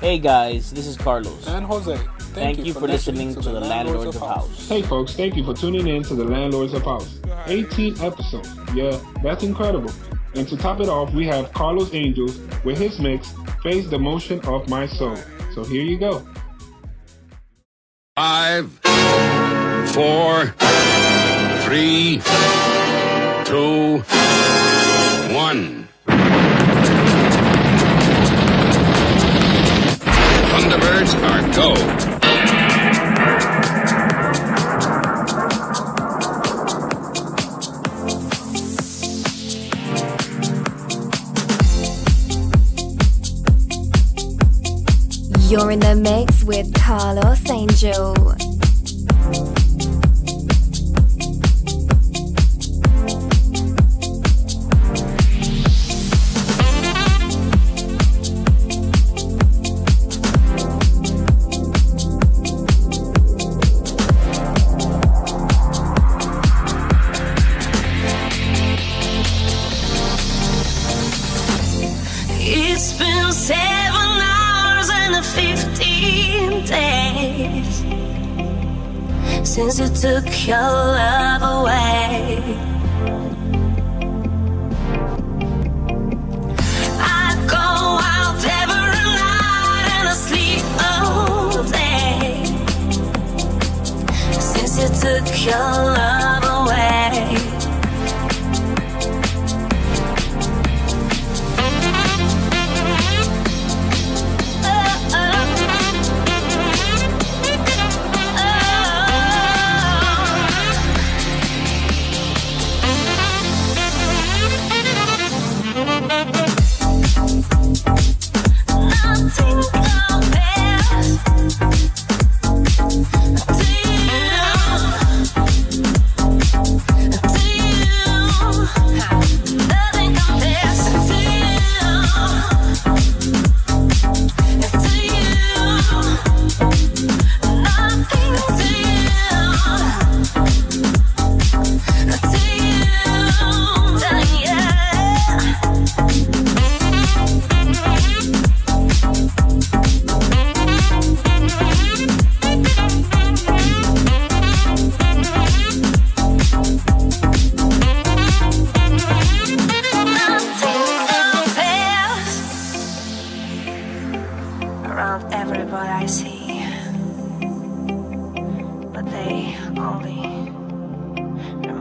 Hey guys, this is Carlos. And Jose. Thank, Thank you, for, for listening, listening to, the, the Landlords, of House. House. Hey folks, thank you for tuning in to the Landlords of House. 18 episodes. Yeah, that's incredible. And to top it off, we have Carlos Angel's with his mix, Praise the Motion of My Soul. So here you go. Five, four, three, two, one. Thunderbirds are go. You're in the mix with Carlos Angel. Your love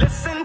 Listen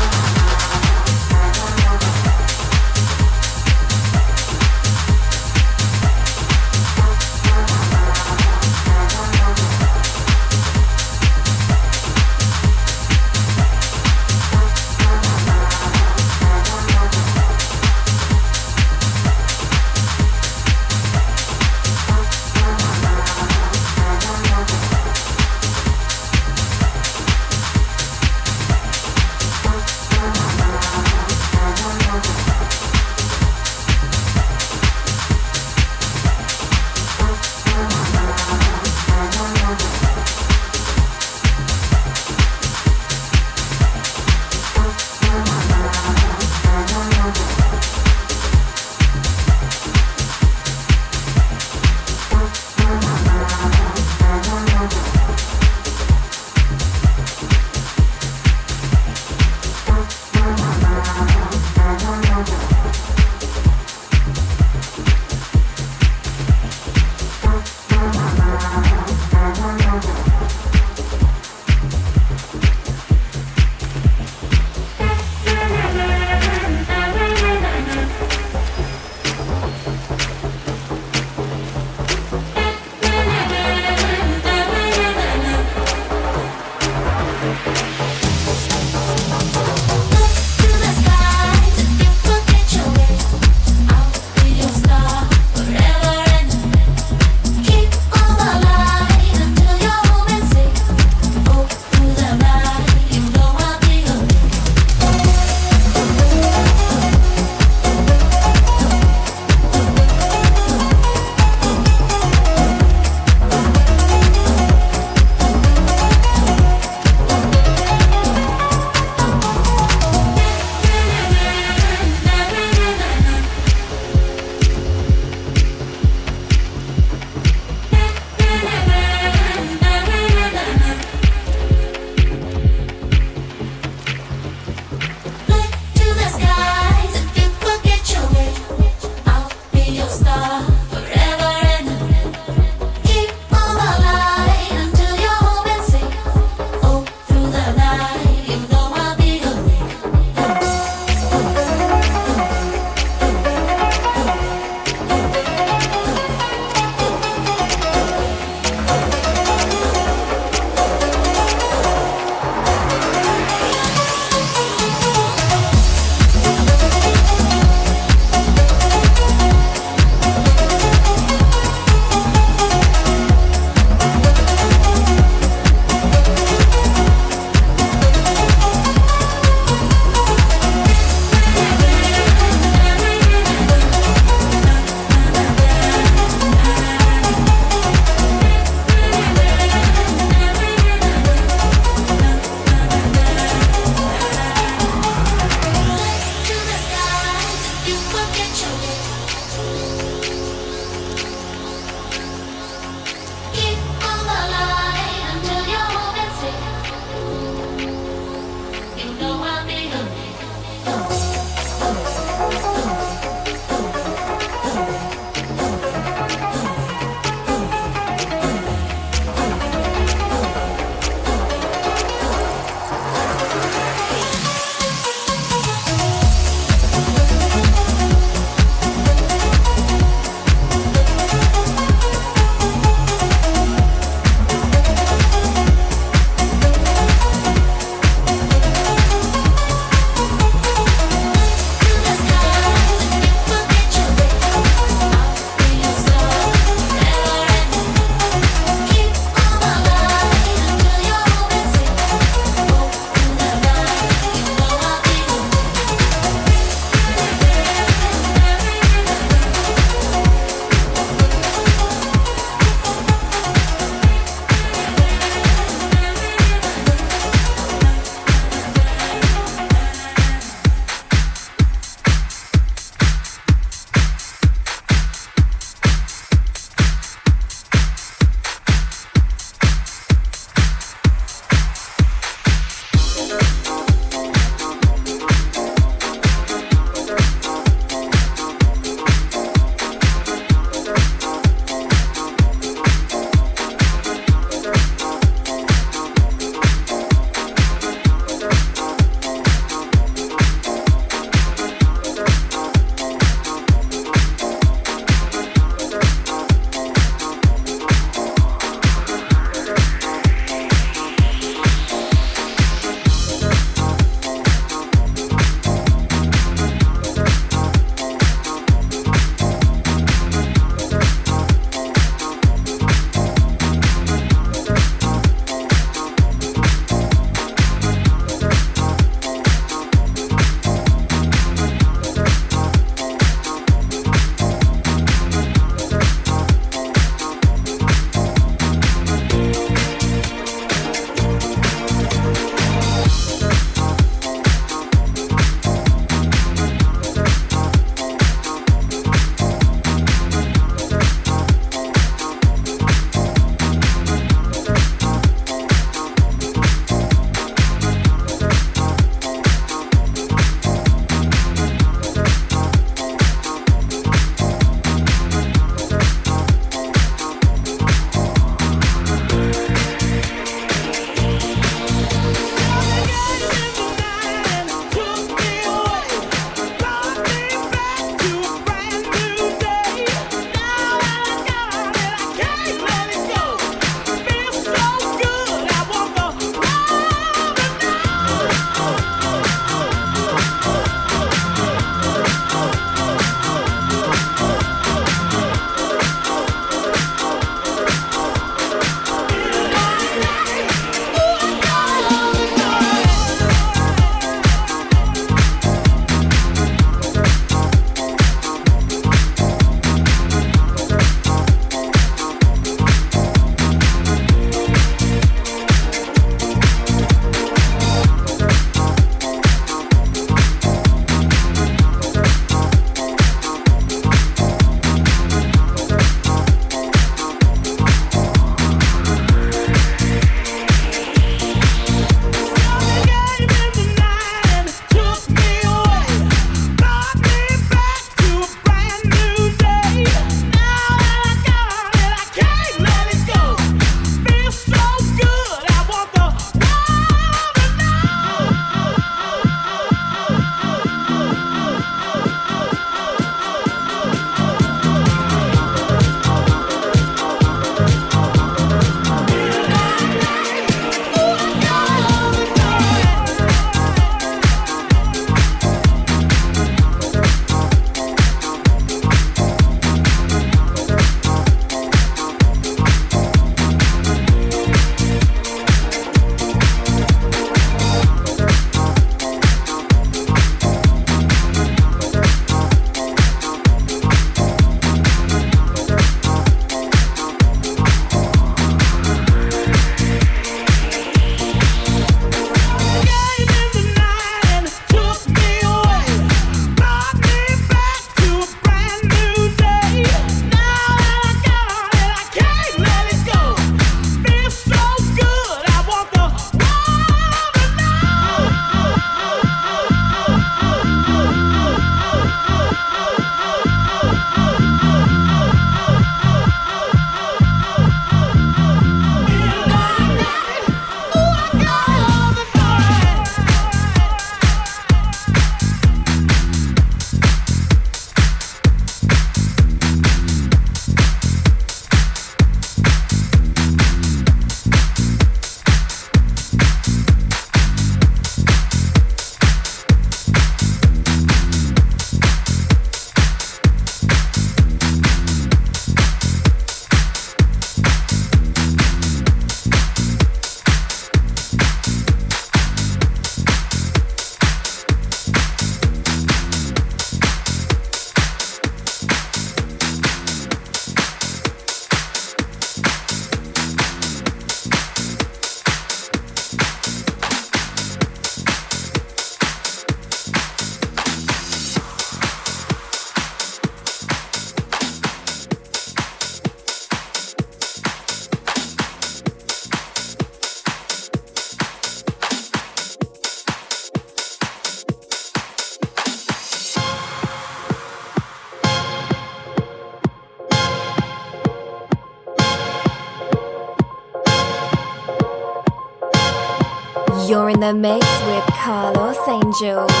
mix with Carlos Angel.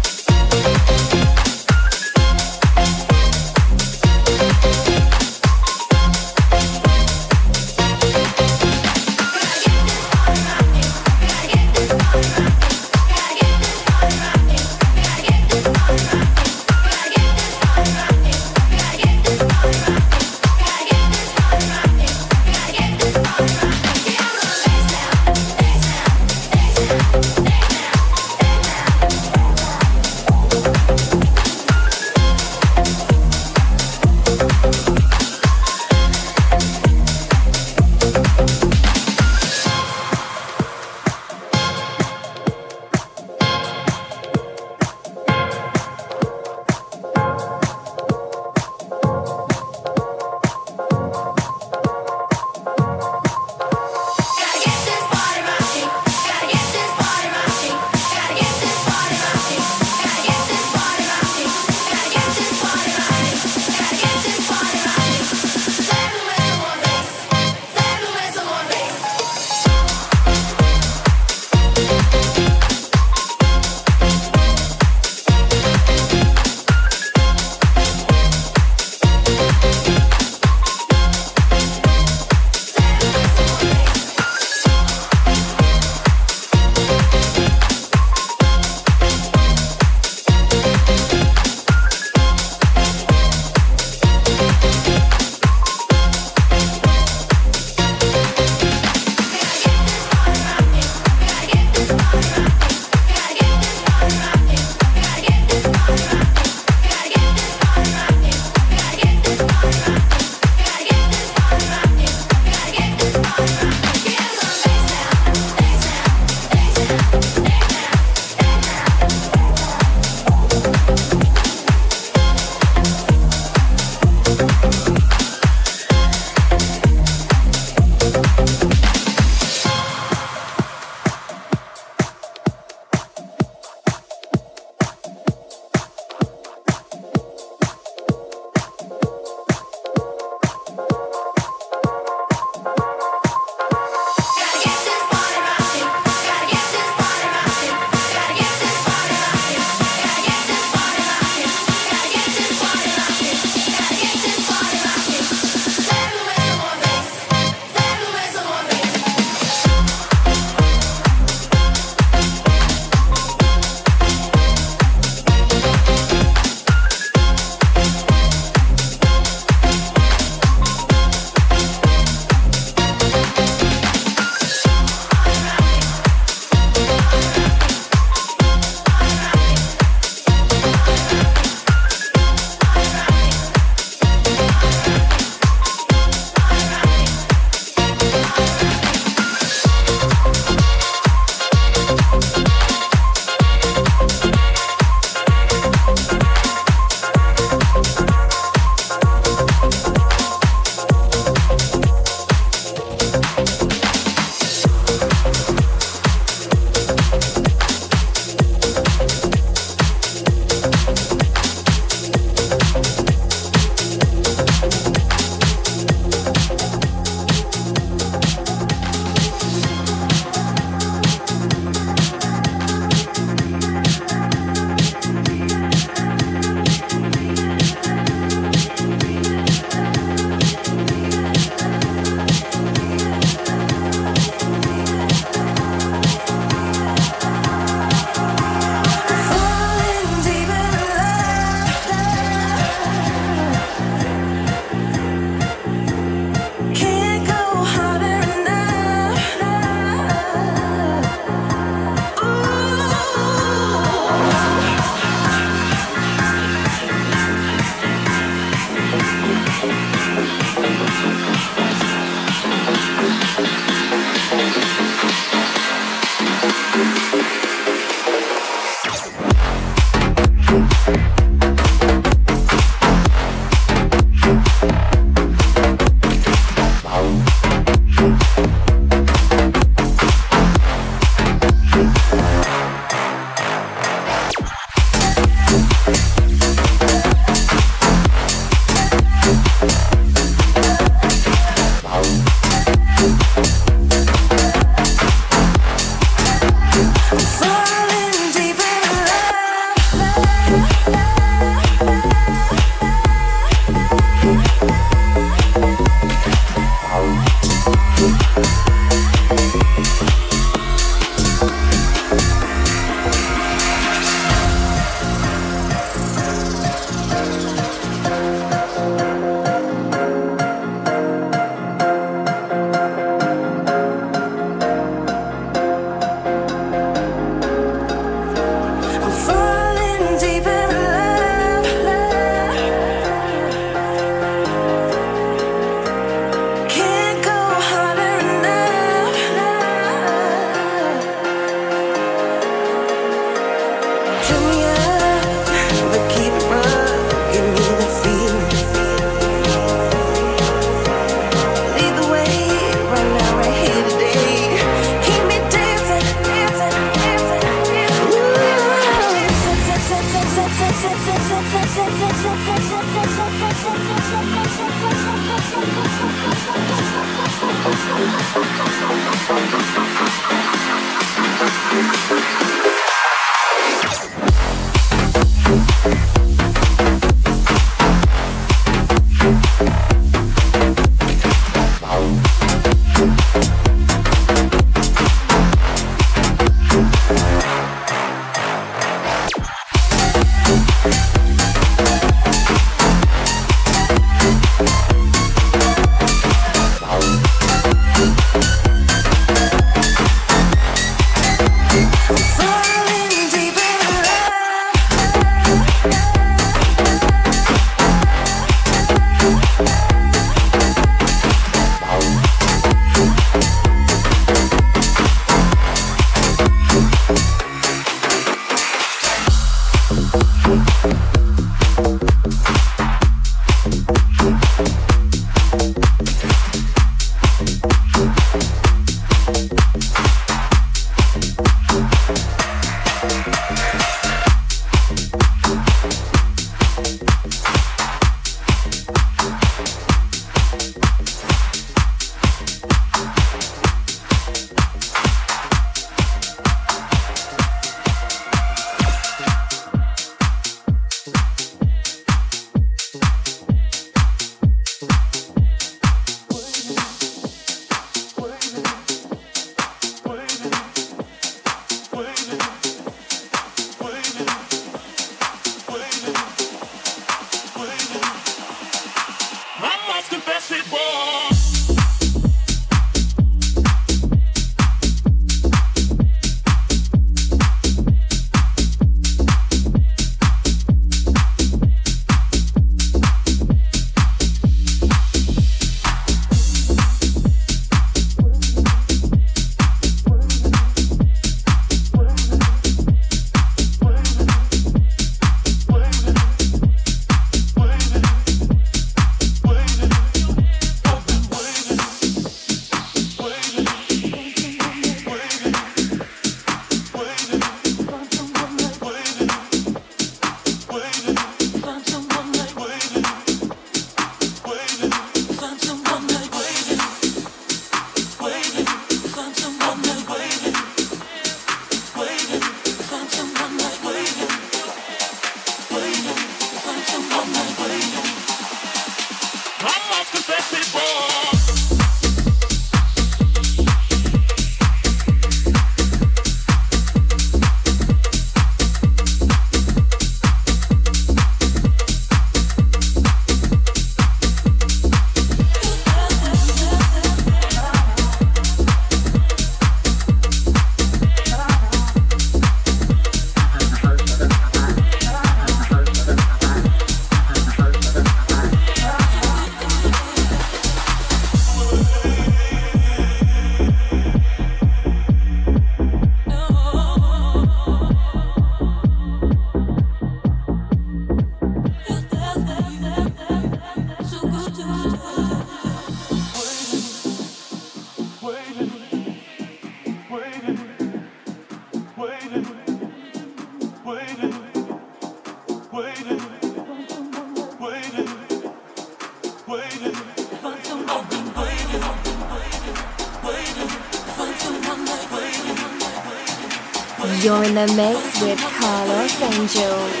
The mix with Carlos Angel.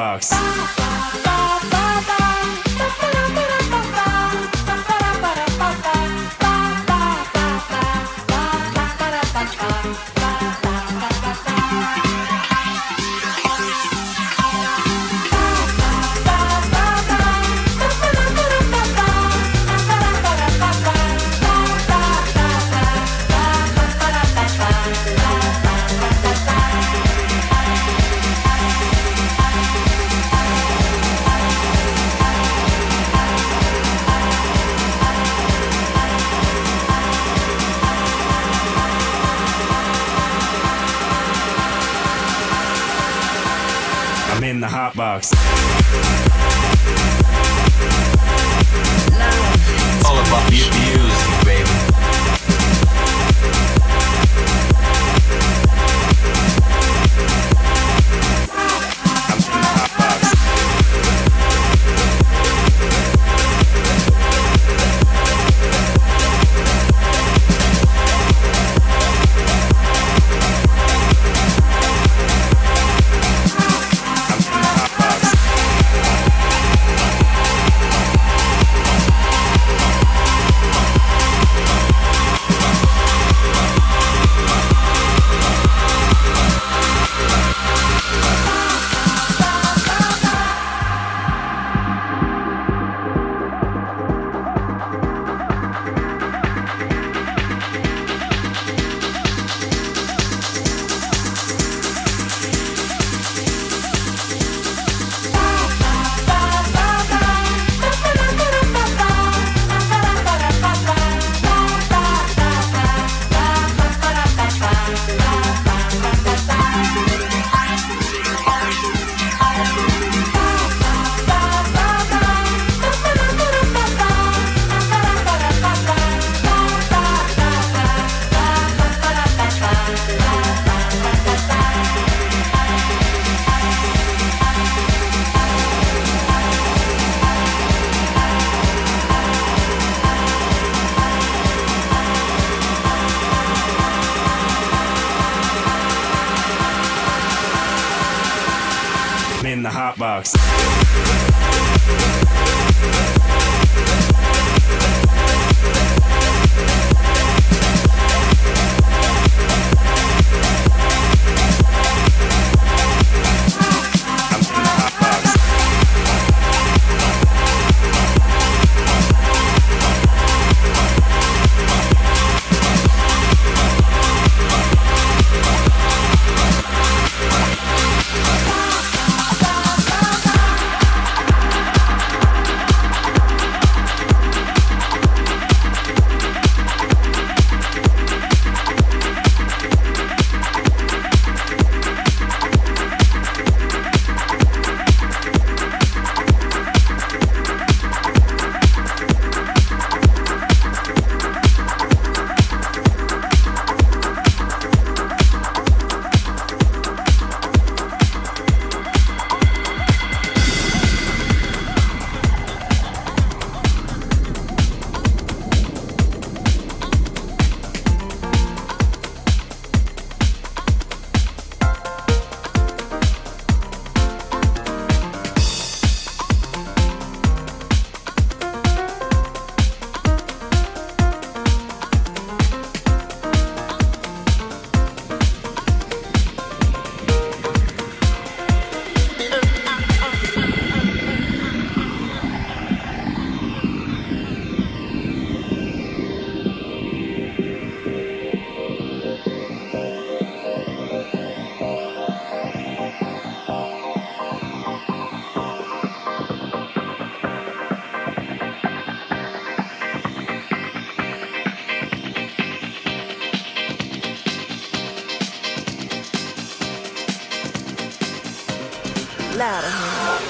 Box. Louder, honey. you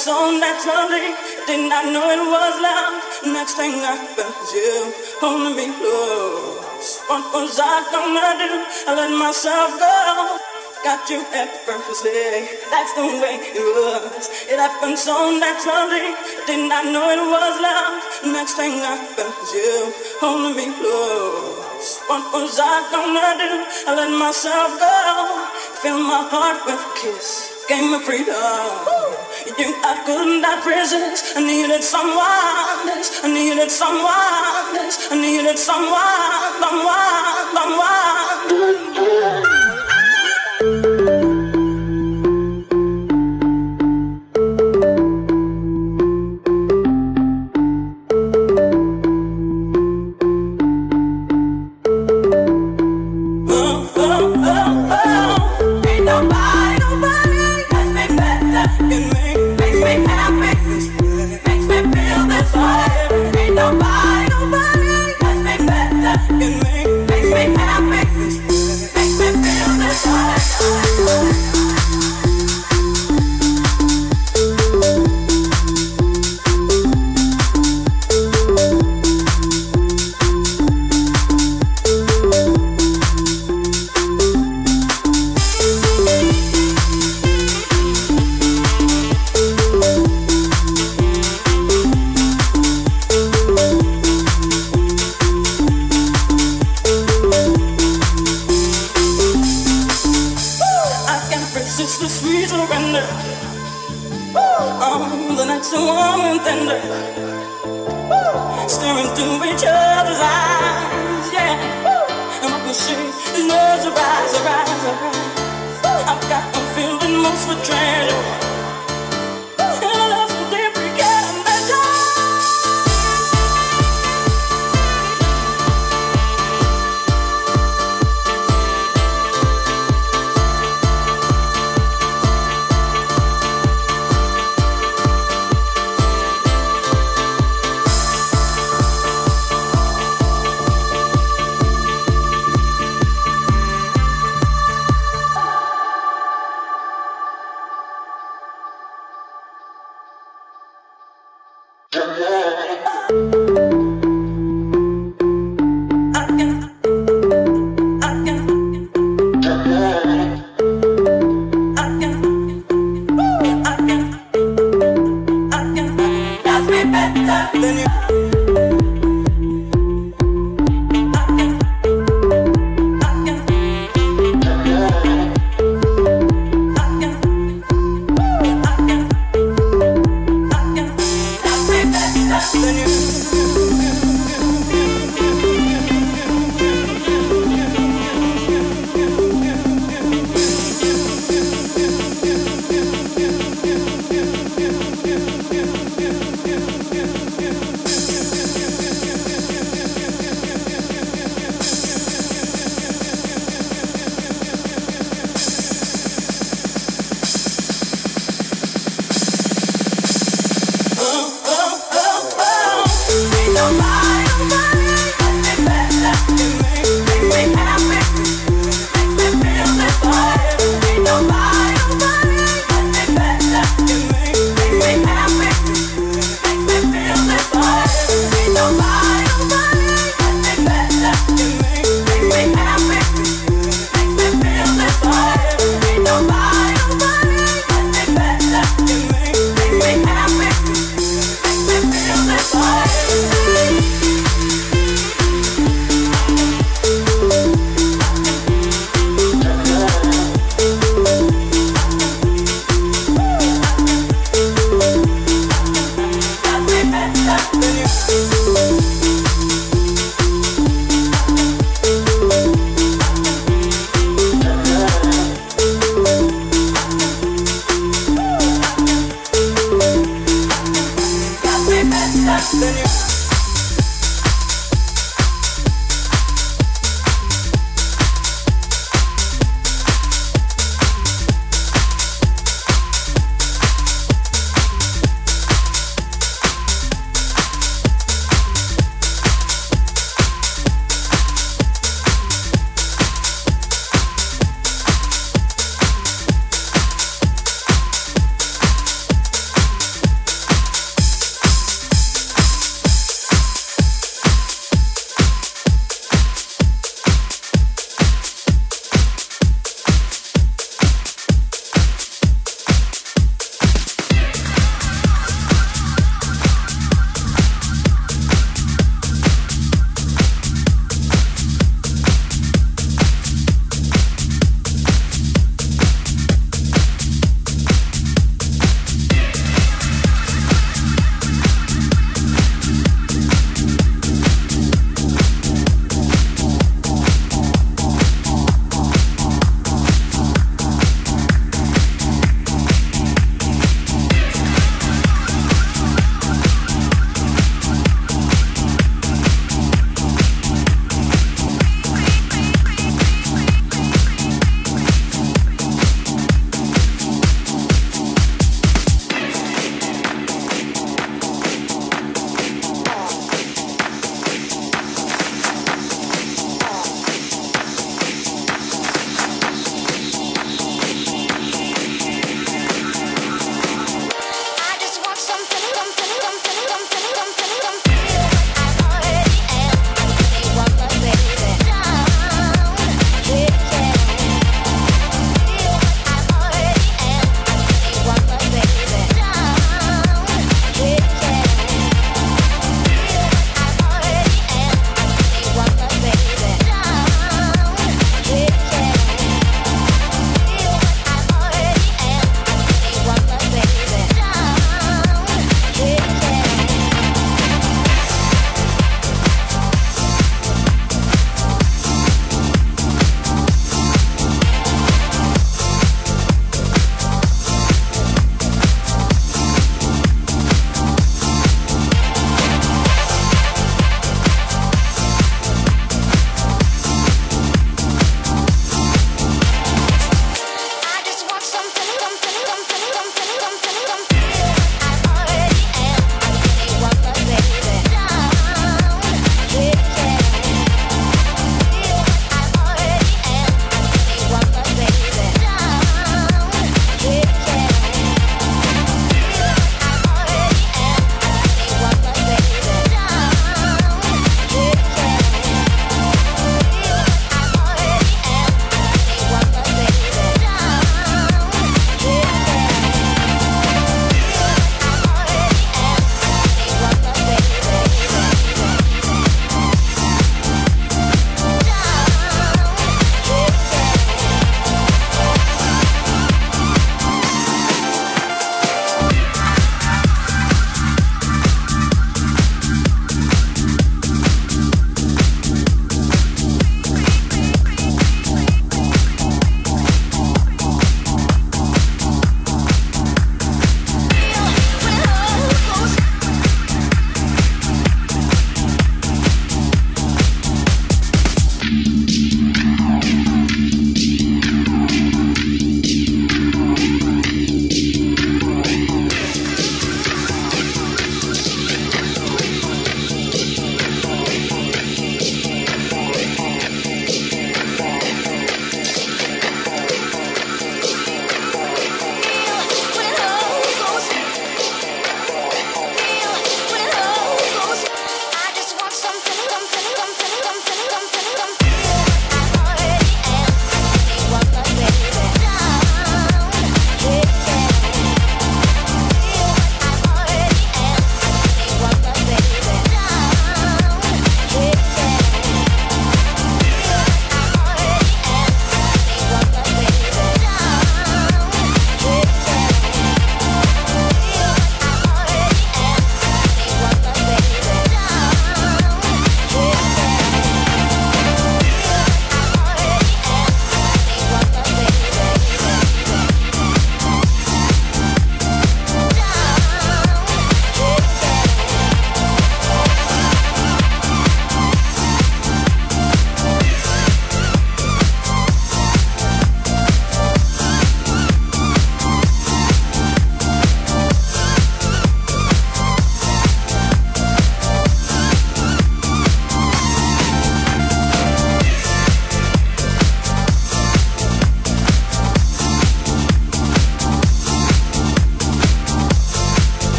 so naturally. Did not know it was love. Next thing I felt you holding me close. What was I gonna do? I let myself go. Got you effortlessly. That's the way it was. It happened so naturally. Did not know it was love. Next thing I felt you holding me close. What was I gonna do? I let myself go. Fill my heart with a kiss. Gave me freedom. You, I could not resist. I needed someone. I needed someone. I needed someone. Someone. Someone.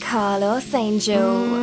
Carlos Angel.